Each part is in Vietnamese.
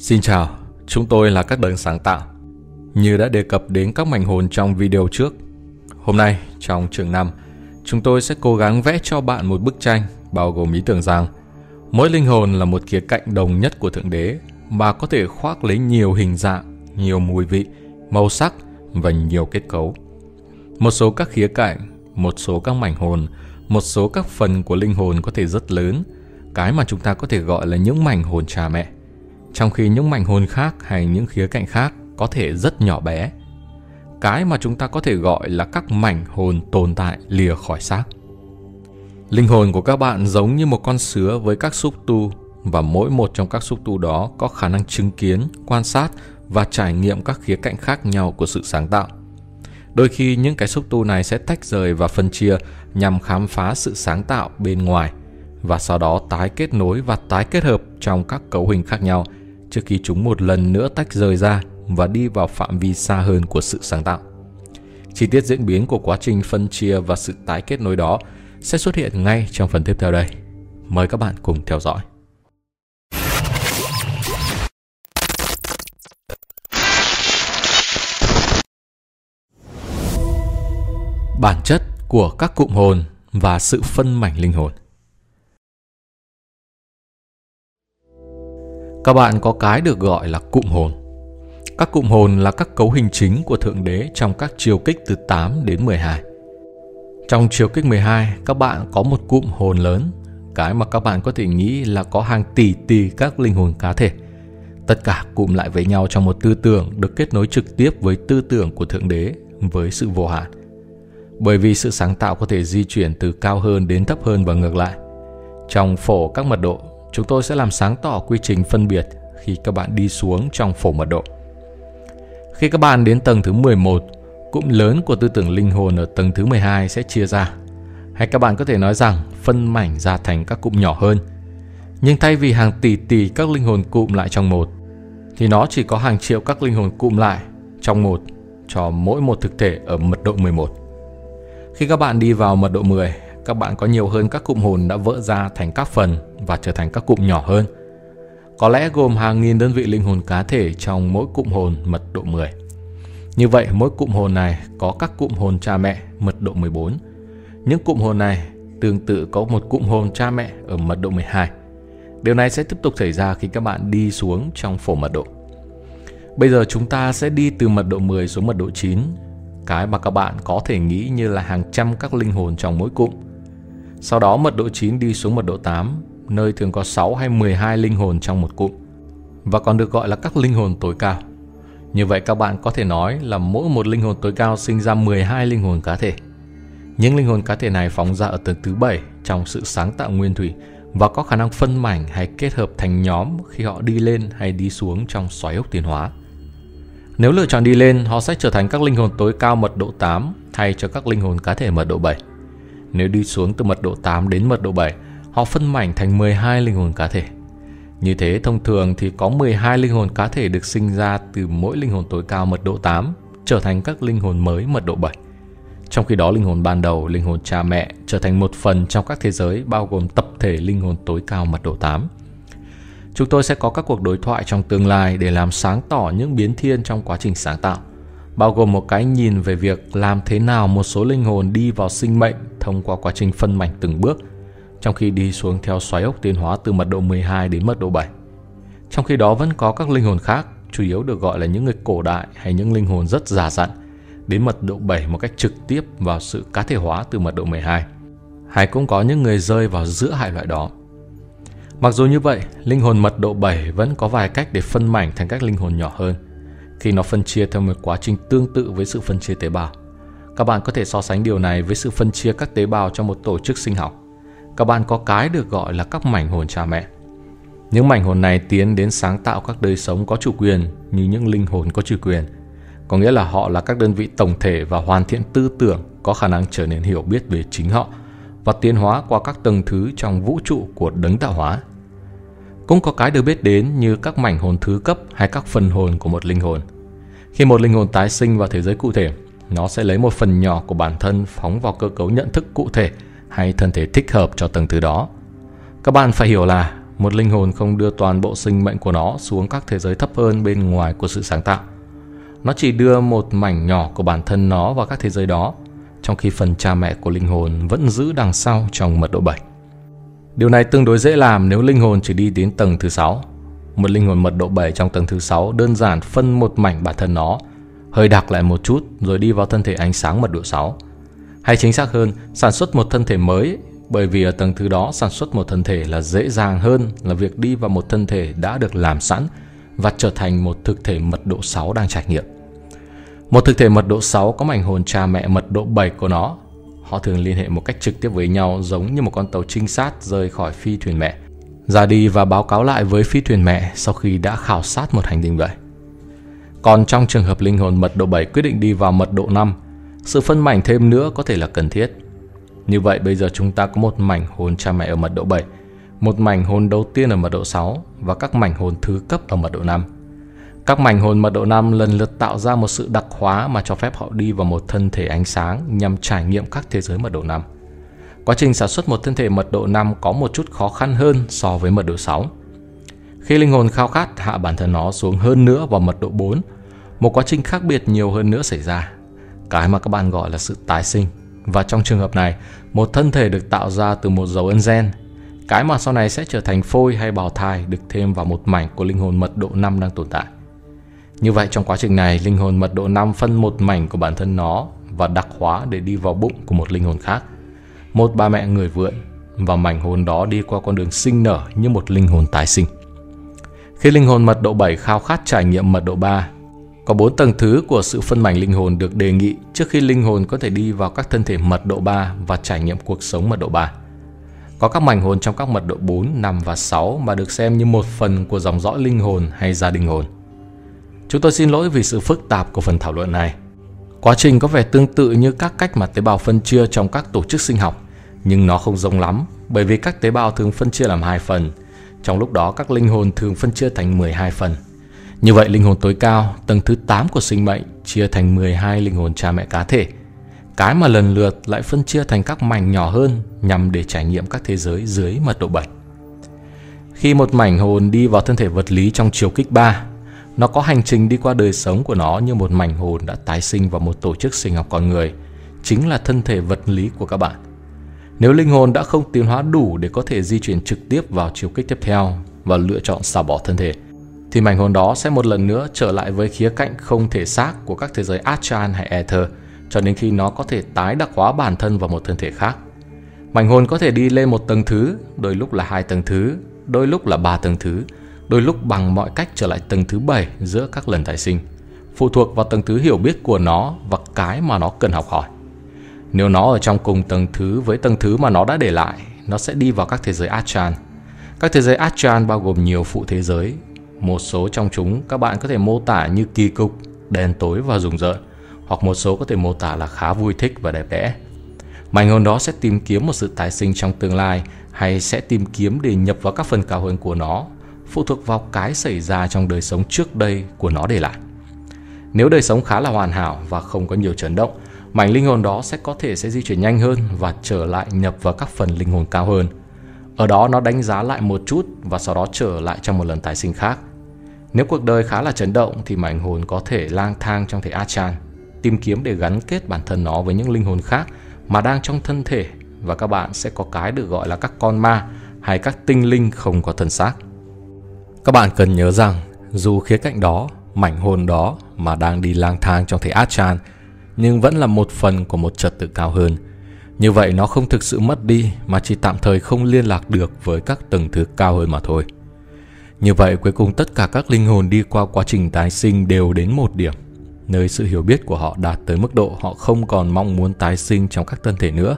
Xin chào, chúng tôi là các đấng sáng tạo. Như đã đề cập đến các mảnh hồn trong video trước, hôm nay trong trường 5, chúng tôi sẽ cố gắng vẽ cho bạn một bức tranh bao gồm ý tưởng rằng mỗi linh hồn là một khía cạnh đồng nhất của Thượng Đế mà có thể khoác lấy nhiều hình dạng, nhiều mùi vị, màu sắc và nhiều kết cấu. Một số các khía cạnh, một số các mảnh hồn, một số các phần của linh hồn có thể rất lớn, cái mà chúng ta có thể gọi là những mảnh hồn cha mẹ trong khi những mảnh hồn khác hay những khía cạnh khác có thể rất nhỏ bé. Cái mà chúng ta có thể gọi là các mảnh hồn tồn tại lìa khỏi xác. Linh hồn của các bạn giống như một con sứa với các xúc tu và mỗi một trong các xúc tu đó có khả năng chứng kiến, quan sát và trải nghiệm các khía cạnh khác nhau của sự sáng tạo. Đôi khi những cái xúc tu này sẽ tách rời và phân chia nhằm khám phá sự sáng tạo bên ngoài và sau đó tái kết nối và tái kết hợp trong các cấu hình khác nhau – trước khi chúng một lần nữa tách rời ra và đi vào phạm vi xa hơn của sự sáng tạo. Chi tiết diễn biến của quá trình phân chia và sự tái kết nối đó sẽ xuất hiện ngay trong phần tiếp theo đây. Mời các bạn cùng theo dõi. Bản chất của các cụm hồn và sự phân mảnh linh hồn – các bạn có cái được gọi là cụm hồn. Các cụm hồn là các cấu hình chính của Thượng Đế trong các chiều kích từ 8 đến 12. Trong chiều kích 12, các bạn có một cụm hồn lớn, cái mà các bạn có thể nghĩ là có hàng tỷ tỷ các linh hồn cá thể. Tất cả cụm lại với nhau trong một tư tưởng được kết nối trực tiếp với tư tưởng của Thượng Đế, với sự vô hạn. Bởi vì sự sáng tạo có thể di chuyển từ cao hơn đến thấp hơn và ngược lại. Trong phổ các mật độ, chúng tôi sẽ làm sáng tỏ quy trình phân biệt khi các bạn đi xuống trong phổ mật độ. Khi các bạn đến tầng thứ 11, cụm lớn của tư tưởng linh hồn ở tầng thứ 12 sẽ chia ra. Hay các bạn có thể nói rằng phân mảnh ra thành các cụm nhỏ hơn. Nhưng thay vì hàng tỷ tỷ các linh hồn cụm lại trong một, thì nó chỉ có hàng triệu các linh hồn cụm lại trong một cho mỗi một thực thể ở mật độ 11. Khi các bạn đi vào mật độ 10, các bạn có nhiều hơn các cụm hồn đã vỡ ra thành các phần và trở thành các cụm nhỏ hơn. Có lẽ gồm hàng nghìn đơn vị linh hồn cá thể trong mỗi cụm hồn mật độ 10. Như vậy, mỗi cụm hồn này có các cụm hồn cha mẹ mật độ 14. Những cụm hồn này tương tự có một cụm hồn cha mẹ ở mật độ 12. Điều này sẽ tiếp tục xảy ra khi các bạn đi xuống trong phổ mật độ. Bây giờ chúng ta sẽ đi từ mật độ 10 xuống mật độ 9, cái mà các bạn có thể nghĩ như là hàng trăm các linh hồn trong mỗi cụm. Sau đó mật độ 9 đi xuống mật độ 8, nơi thường có 6 hay 12 linh hồn trong một cụm, và còn được gọi là các linh hồn tối cao. Như vậy các bạn có thể nói là mỗi một linh hồn tối cao sinh ra 12 linh hồn cá thể. Những linh hồn cá thể này phóng ra ở tầng thứ 7 trong sự sáng tạo nguyên thủy và có khả năng phân mảnh hay kết hợp thành nhóm khi họ đi lên hay đi xuống trong xoáy ốc tiến hóa. Nếu lựa chọn đi lên, họ sẽ trở thành các linh hồn tối cao mật độ 8 thay cho các linh hồn cá thể mật độ 7. Nếu đi xuống từ mật độ 8 đến mật độ 7, họ phân mảnh thành 12 linh hồn cá thể. Như thế thông thường thì có 12 linh hồn cá thể được sinh ra từ mỗi linh hồn tối cao mật độ 8 trở thành các linh hồn mới mật độ 7. Trong khi đó linh hồn ban đầu, linh hồn cha mẹ trở thành một phần trong các thế giới bao gồm tập thể linh hồn tối cao mật độ 8. Chúng tôi sẽ có các cuộc đối thoại trong tương lai để làm sáng tỏ những biến thiên trong quá trình sáng tạo, bao gồm một cái nhìn về việc làm thế nào một số linh hồn đi vào sinh mệnh thông qua quá trình phân mảnh từng bước – trong khi đi xuống theo xoáy ốc tiến hóa từ mật độ 12 đến mật độ 7. Trong khi đó vẫn có các linh hồn khác, chủ yếu được gọi là những người cổ đại hay những linh hồn rất già dặn, đến mật độ 7 một cách trực tiếp vào sự cá thể hóa từ mật độ 12. Hay cũng có những người rơi vào giữa hai loại đó. Mặc dù như vậy, linh hồn mật độ 7 vẫn có vài cách để phân mảnh thành các linh hồn nhỏ hơn, khi nó phân chia theo một quá trình tương tự với sự phân chia tế bào. Các bạn có thể so sánh điều này với sự phân chia các tế bào trong một tổ chức sinh học các bạn có cái được gọi là các mảnh hồn cha mẹ. Những mảnh hồn này tiến đến sáng tạo các đời sống có chủ quyền như những linh hồn có chủ quyền. Có nghĩa là họ là các đơn vị tổng thể và hoàn thiện tư tưởng, có khả năng trở nên hiểu biết về chính họ và tiến hóa qua các tầng thứ trong vũ trụ của đấng tạo hóa. Cũng có cái được biết đến như các mảnh hồn thứ cấp hay các phần hồn của một linh hồn. Khi một linh hồn tái sinh vào thế giới cụ thể, nó sẽ lấy một phần nhỏ của bản thân phóng vào cơ cấu nhận thức cụ thể – hay thân thể thích hợp cho tầng thứ đó. Các bạn phải hiểu là một linh hồn không đưa toàn bộ sinh mệnh của nó xuống các thế giới thấp hơn bên ngoài của sự sáng tạo. Nó chỉ đưa một mảnh nhỏ của bản thân nó vào các thế giới đó, trong khi phần cha mẹ của linh hồn vẫn giữ đằng sau trong mật độ 7. Điều này tương đối dễ làm nếu linh hồn chỉ đi đến tầng thứ 6. Một linh hồn mật độ 7 trong tầng thứ 6 đơn giản phân một mảnh bản thân nó, hơi đặc lại một chút rồi đi vào thân thể ánh sáng mật độ 6. Hay chính xác hơn, sản xuất một thân thể mới bởi vì ở tầng thứ đó sản xuất một thân thể là dễ dàng hơn là việc đi vào một thân thể đã được làm sẵn và trở thành một thực thể mật độ 6 đang trải nghiệm. Một thực thể mật độ 6 có mảnh hồn cha mẹ mật độ 7 của nó. Họ thường liên hệ một cách trực tiếp với nhau giống như một con tàu trinh sát rời khỏi phi thuyền mẹ. Ra đi và báo cáo lại với phi thuyền mẹ sau khi đã khảo sát một hành tinh vậy. Còn trong trường hợp linh hồn mật độ 7 quyết định đi vào mật độ 5, sự phân mảnh thêm nữa có thể là cần thiết. Như vậy bây giờ chúng ta có một mảnh hồn cha mẹ ở mật độ 7, một mảnh hồn đầu tiên ở mật độ 6 và các mảnh hồn thứ cấp ở mật độ 5. Các mảnh hồn mật độ 5 lần lượt tạo ra một sự đặc hóa mà cho phép họ đi vào một thân thể ánh sáng nhằm trải nghiệm các thế giới mật độ 5. Quá trình sản xuất một thân thể mật độ 5 có một chút khó khăn hơn so với mật độ 6. Khi linh hồn khao khát hạ bản thân nó xuống hơn nữa vào mật độ 4, một quá trình khác biệt nhiều hơn nữa xảy ra. Cái mà các bạn gọi là sự tái sinh. Và trong trường hợp này, một thân thể được tạo ra từ một dấu ấn gen. Cái mà sau này sẽ trở thành phôi hay bào thai được thêm vào một mảnh của linh hồn mật độ 5 đang tồn tại. Như vậy trong quá trình này, linh hồn mật độ 5 phân một mảnh của bản thân nó và đặc hóa để đi vào bụng của một linh hồn khác. Một bà mẹ người vượn và mảnh hồn đó đi qua con đường sinh nở như một linh hồn tái sinh. Khi linh hồn mật độ 7 khao khát trải nghiệm mật độ 3, có bốn tầng thứ của sự phân mảnh linh hồn được đề nghị trước khi linh hồn có thể đi vào các thân thể mật độ 3 và trải nghiệm cuộc sống mật độ 3. Có các mảnh hồn trong các mật độ 4, 5 và 6 mà được xem như một phần của dòng dõi linh hồn hay gia đình hồn. Chúng tôi xin lỗi vì sự phức tạp của phần thảo luận này. Quá trình có vẻ tương tự như các cách mà tế bào phân chia trong các tổ chức sinh học, nhưng nó không giống lắm bởi vì các tế bào thường phân chia làm hai phần. Trong lúc đó các linh hồn thường phân chia thành 12 phần. Như vậy linh hồn tối cao, tầng thứ 8 của sinh mệnh chia thành 12 linh hồn cha mẹ cá thể. Cái mà lần lượt lại phân chia thành các mảnh nhỏ hơn nhằm để trải nghiệm các thế giới dưới mật độ 7. Khi một mảnh hồn đi vào thân thể vật lý trong chiều kích 3, nó có hành trình đi qua đời sống của nó như một mảnh hồn đã tái sinh vào một tổ chức sinh học con người, chính là thân thể vật lý của các bạn. Nếu linh hồn đã không tiến hóa đủ để có thể di chuyển trực tiếp vào chiều kích tiếp theo và lựa chọn xả bỏ thân thể, thì mảnh hồn đó sẽ một lần nữa trở lại với khía cạnh không thể xác của các thế giới Astral hay Ether cho đến khi nó có thể tái đặc hóa bản thân vào một thân thể khác. Mảnh hồn có thể đi lên một tầng thứ, đôi lúc là hai tầng thứ, đôi lúc là ba tầng thứ, đôi lúc bằng mọi cách trở lại tầng thứ bảy giữa các lần tái sinh, phụ thuộc vào tầng thứ hiểu biết của nó và cái mà nó cần học hỏi. Nếu nó ở trong cùng tầng thứ với tầng thứ mà nó đã để lại, nó sẽ đi vào các thế giới Astral. Các thế giới Astral bao gồm nhiều phụ thế giới một số trong chúng các bạn có thể mô tả như kỳ cục, đen tối và rùng rợn, hoặc một số có thể mô tả là khá vui thích và đẹp đẽ. Mảnh hồn đó sẽ tìm kiếm một sự tái sinh trong tương lai hay sẽ tìm kiếm để nhập vào các phần cao hơn của nó, phụ thuộc vào cái xảy ra trong đời sống trước đây của nó để lại. Nếu đời sống khá là hoàn hảo và không có nhiều chấn động, mảnh linh hồn đó sẽ có thể sẽ di chuyển nhanh hơn và trở lại nhập vào các phần linh hồn cao hơn. Ở đó nó đánh giá lại một chút và sau đó trở lại trong một lần tái sinh khác. Nếu cuộc đời khá là chấn động thì mảnh hồn có thể lang thang trong thể Achan, tìm kiếm để gắn kết bản thân nó với những linh hồn khác mà đang trong thân thể và các bạn sẽ có cái được gọi là các con ma hay các tinh linh không có thân xác. Các bạn cần nhớ rằng dù khía cạnh đó, mảnh hồn đó mà đang đi lang thang trong thể Achan nhưng vẫn là một phần của một trật tự cao hơn. Như vậy nó không thực sự mất đi mà chỉ tạm thời không liên lạc được với các tầng thứ cao hơn mà thôi. Như vậy cuối cùng tất cả các linh hồn đi qua quá trình tái sinh đều đến một điểm, nơi sự hiểu biết của họ đạt tới mức độ họ không còn mong muốn tái sinh trong các thân thể nữa,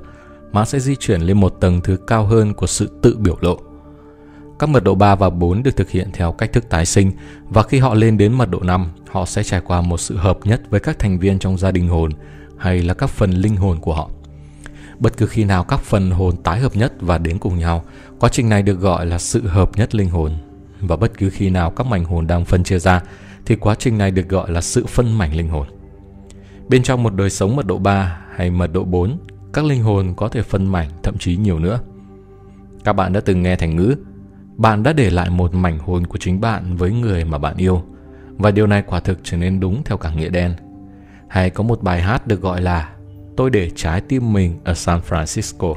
mà sẽ di chuyển lên một tầng thứ cao hơn của sự tự biểu lộ. Các mật độ 3 và 4 được thực hiện theo cách thức tái sinh và khi họ lên đến mật độ 5, họ sẽ trải qua một sự hợp nhất với các thành viên trong gia đình hồn hay là các phần linh hồn của họ. Bất cứ khi nào các phần hồn tái hợp nhất và đến cùng nhau, quá trình này được gọi là sự hợp nhất linh hồn và bất cứ khi nào các mảnh hồn đang phân chia ra thì quá trình này được gọi là sự phân mảnh linh hồn. Bên trong một đời sống mật độ 3 hay mật độ 4, các linh hồn có thể phân mảnh thậm chí nhiều nữa. Các bạn đã từng nghe thành ngữ bạn đã để lại một mảnh hồn của chính bạn với người mà bạn yêu. Và điều này quả thực trở nên đúng theo cả nghĩa đen. Hay có một bài hát được gọi là tôi để trái tim mình ở san francisco.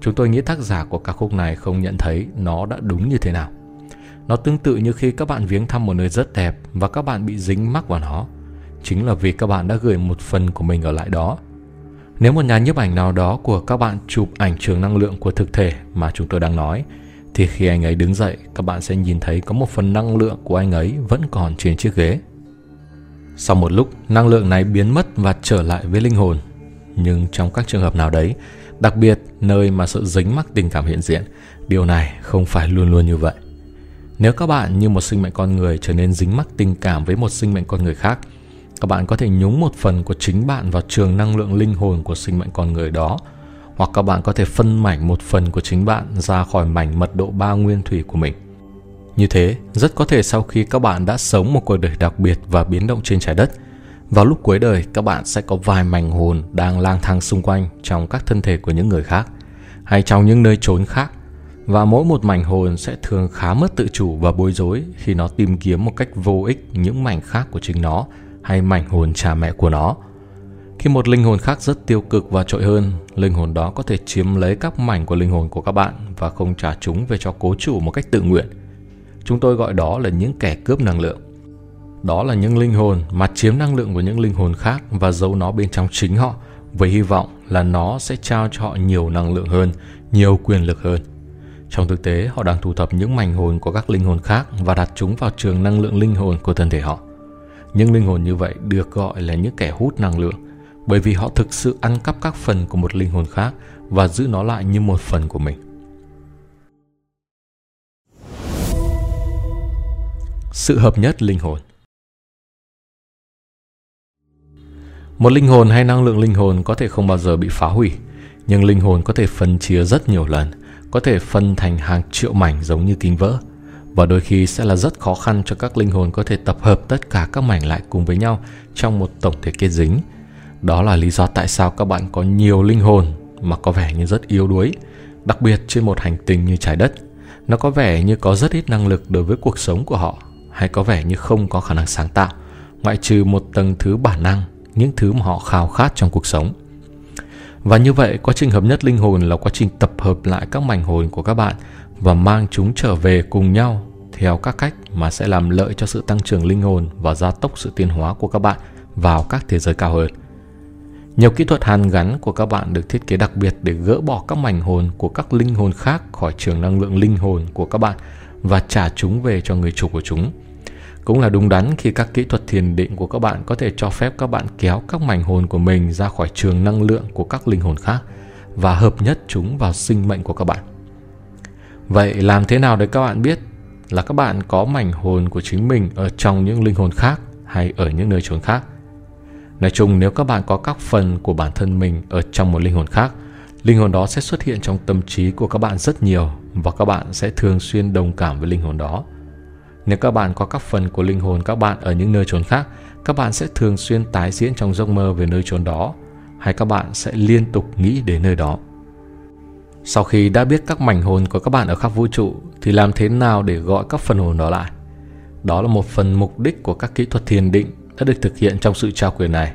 Chúng tôi nghĩ tác giả của ca khúc này không nhận thấy nó đã đúng như thế nào. Nó tương tự như khi các bạn viếng thăm một nơi rất đẹp và các bạn bị dính mắc vào nó. Chính là vì các bạn đã gửi một phần của mình ở lại đó. Nếu một nhà nhiếp ảnh nào đó của các bạn chụp ảnh trường năng lượng của thực thể mà chúng tôi đang nói thì khi anh ấy đứng dậy, các bạn sẽ nhìn thấy có một phần năng lượng của anh ấy vẫn còn trên chiếc ghế. Sau một lúc, năng lượng này biến mất và trở lại với linh hồn. Nhưng trong các trường hợp nào đấy, đặc biệt nơi mà sự dính mắc tình cảm hiện diện, điều này không phải luôn luôn như vậy. Nếu các bạn như một sinh mệnh con người trở nên dính mắc tình cảm với một sinh mệnh con người khác, các bạn có thể nhúng một phần của chính bạn vào trường năng lượng linh hồn của sinh mệnh con người đó hoặc các bạn có thể phân mảnh một phần của chính bạn ra khỏi mảnh mật độ ba nguyên thủy của mình. Như thế, rất có thể sau khi các bạn đã sống một cuộc đời đặc biệt và biến động trên trái đất, vào lúc cuối đời các bạn sẽ có vài mảnh hồn đang lang thang xung quanh trong các thân thể của những người khác hay trong những nơi trốn khác và mỗi một mảnh hồn sẽ thường khá mất tự chủ và bối rối khi nó tìm kiếm một cách vô ích những mảnh khác của chính nó hay mảnh hồn cha mẹ của nó khi một linh hồn khác rất tiêu cực và trội hơn, linh hồn đó có thể chiếm lấy các mảnh của linh hồn của các bạn và không trả chúng về cho cố chủ một cách tự nguyện. Chúng tôi gọi đó là những kẻ cướp năng lượng. Đó là những linh hồn mà chiếm năng lượng của những linh hồn khác và giấu nó bên trong chính họ với hy vọng là nó sẽ trao cho họ nhiều năng lượng hơn, nhiều quyền lực hơn. Trong thực tế, họ đang thu thập những mảnh hồn của các linh hồn khác và đặt chúng vào trường năng lượng linh hồn của thân thể họ. Những linh hồn như vậy được gọi là những kẻ hút năng lượng bởi vì họ thực sự ăn cắp các phần của một linh hồn khác và giữ nó lại như một phần của mình. Sự hợp nhất linh hồn Một linh hồn hay năng lượng linh hồn có thể không bao giờ bị phá hủy, nhưng linh hồn có thể phân chia rất nhiều lần, có thể phân thành hàng triệu mảnh giống như kính vỡ, và đôi khi sẽ là rất khó khăn cho các linh hồn có thể tập hợp tất cả các mảnh lại cùng với nhau trong một tổng thể kết dính, đó là lý do tại sao các bạn có nhiều linh hồn mà có vẻ như rất yếu đuối, đặc biệt trên một hành tinh như trái đất. Nó có vẻ như có rất ít năng lực đối với cuộc sống của họ, hay có vẻ như không có khả năng sáng tạo, ngoại trừ một tầng thứ bản năng, những thứ mà họ khao khát trong cuộc sống. Và như vậy, quá trình hợp nhất linh hồn là quá trình tập hợp lại các mảnh hồn của các bạn và mang chúng trở về cùng nhau theo các cách mà sẽ làm lợi cho sự tăng trưởng linh hồn và gia tốc sự tiến hóa của các bạn vào các thế giới cao hơn. Nhiều kỹ thuật hàn gắn của các bạn được thiết kế đặc biệt để gỡ bỏ các mảnh hồn của các linh hồn khác khỏi trường năng lượng linh hồn của các bạn và trả chúng về cho người chủ của chúng. Cũng là đúng đắn khi các kỹ thuật thiền định của các bạn có thể cho phép các bạn kéo các mảnh hồn của mình ra khỏi trường năng lượng của các linh hồn khác và hợp nhất chúng vào sinh mệnh của các bạn. Vậy làm thế nào để các bạn biết là các bạn có mảnh hồn của chính mình ở trong những linh hồn khác hay ở những nơi trốn khác? Nói chung nếu các bạn có các phần của bản thân mình ở trong một linh hồn khác, linh hồn đó sẽ xuất hiện trong tâm trí của các bạn rất nhiều và các bạn sẽ thường xuyên đồng cảm với linh hồn đó. Nếu các bạn có các phần của linh hồn các bạn ở những nơi trốn khác, các bạn sẽ thường xuyên tái diễn trong giấc mơ về nơi trốn đó, hay các bạn sẽ liên tục nghĩ đến nơi đó. Sau khi đã biết các mảnh hồn của các bạn ở khắp vũ trụ thì làm thế nào để gọi các phần hồn đó lại? Đó là một phần mục đích của các kỹ thuật thiền định đã được thực hiện trong sự trao quyền này.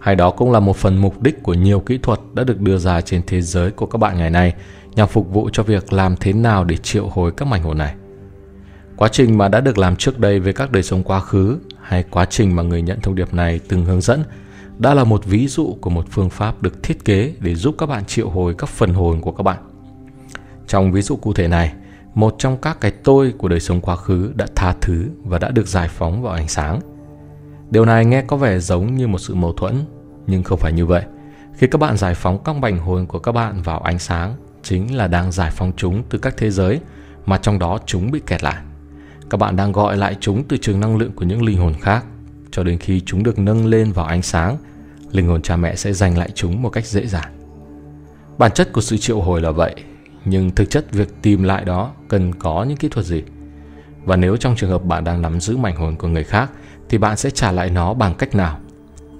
Hay đó cũng là một phần mục đích của nhiều kỹ thuật đã được đưa ra trên thế giới của các bạn ngày nay nhằm phục vụ cho việc làm thế nào để triệu hồi các mảnh hồn này. Quá trình mà đã được làm trước đây về các đời sống quá khứ hay quá trình mà người nhận thông điệp này từng hướng dẫn đã là một ví dụ của một phương pháp được thiết kế để giúp các bạn triệu hồi các phần hồn của các bạn. Trong ví dụ cụ thể này, một trong các cái tôi của đời sống quá khứ đã tha thứ và đã được giải phóng vào ánh sáng – Điều này nghe có vẻ giống như một sự mâu thuẫn, nhưng không phải như vậy. Khi các bạn giải phóng các mảnh hồn của các bạn vào ánh sáng, chính là đang giải phóng chúng từ các thế giới mà trong đó chúng bị kẹt lại. Các bạn đang gọi lại chúng từ trường năng lượng của những linh hồn khác, cho đến khi chúng được nâng lên vào ánh sáng, linh hồn cha mẹ sẽ giành lại chúng một cách dễ dàng. Bản chất của sự triệu hồi là vậy, nhưng thực chất việc tìm lại đó cần có những kỹ thuật gì? Và nếu trong trường hợp bạn đang nắm giữ mảnh hồn của người khác thì bạn sẽ trả lại nó bằng cách nào?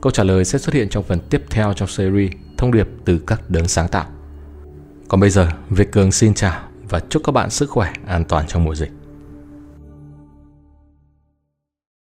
Câu trả lời sẽ xuất hiện trong phần tiếp theo trong series Thông điệp từ các đấng sáng tạo. Còn bây giờ, Việt Cường xin chào và chúc các bạn sức khỏe, an toàn trong mùa dịch.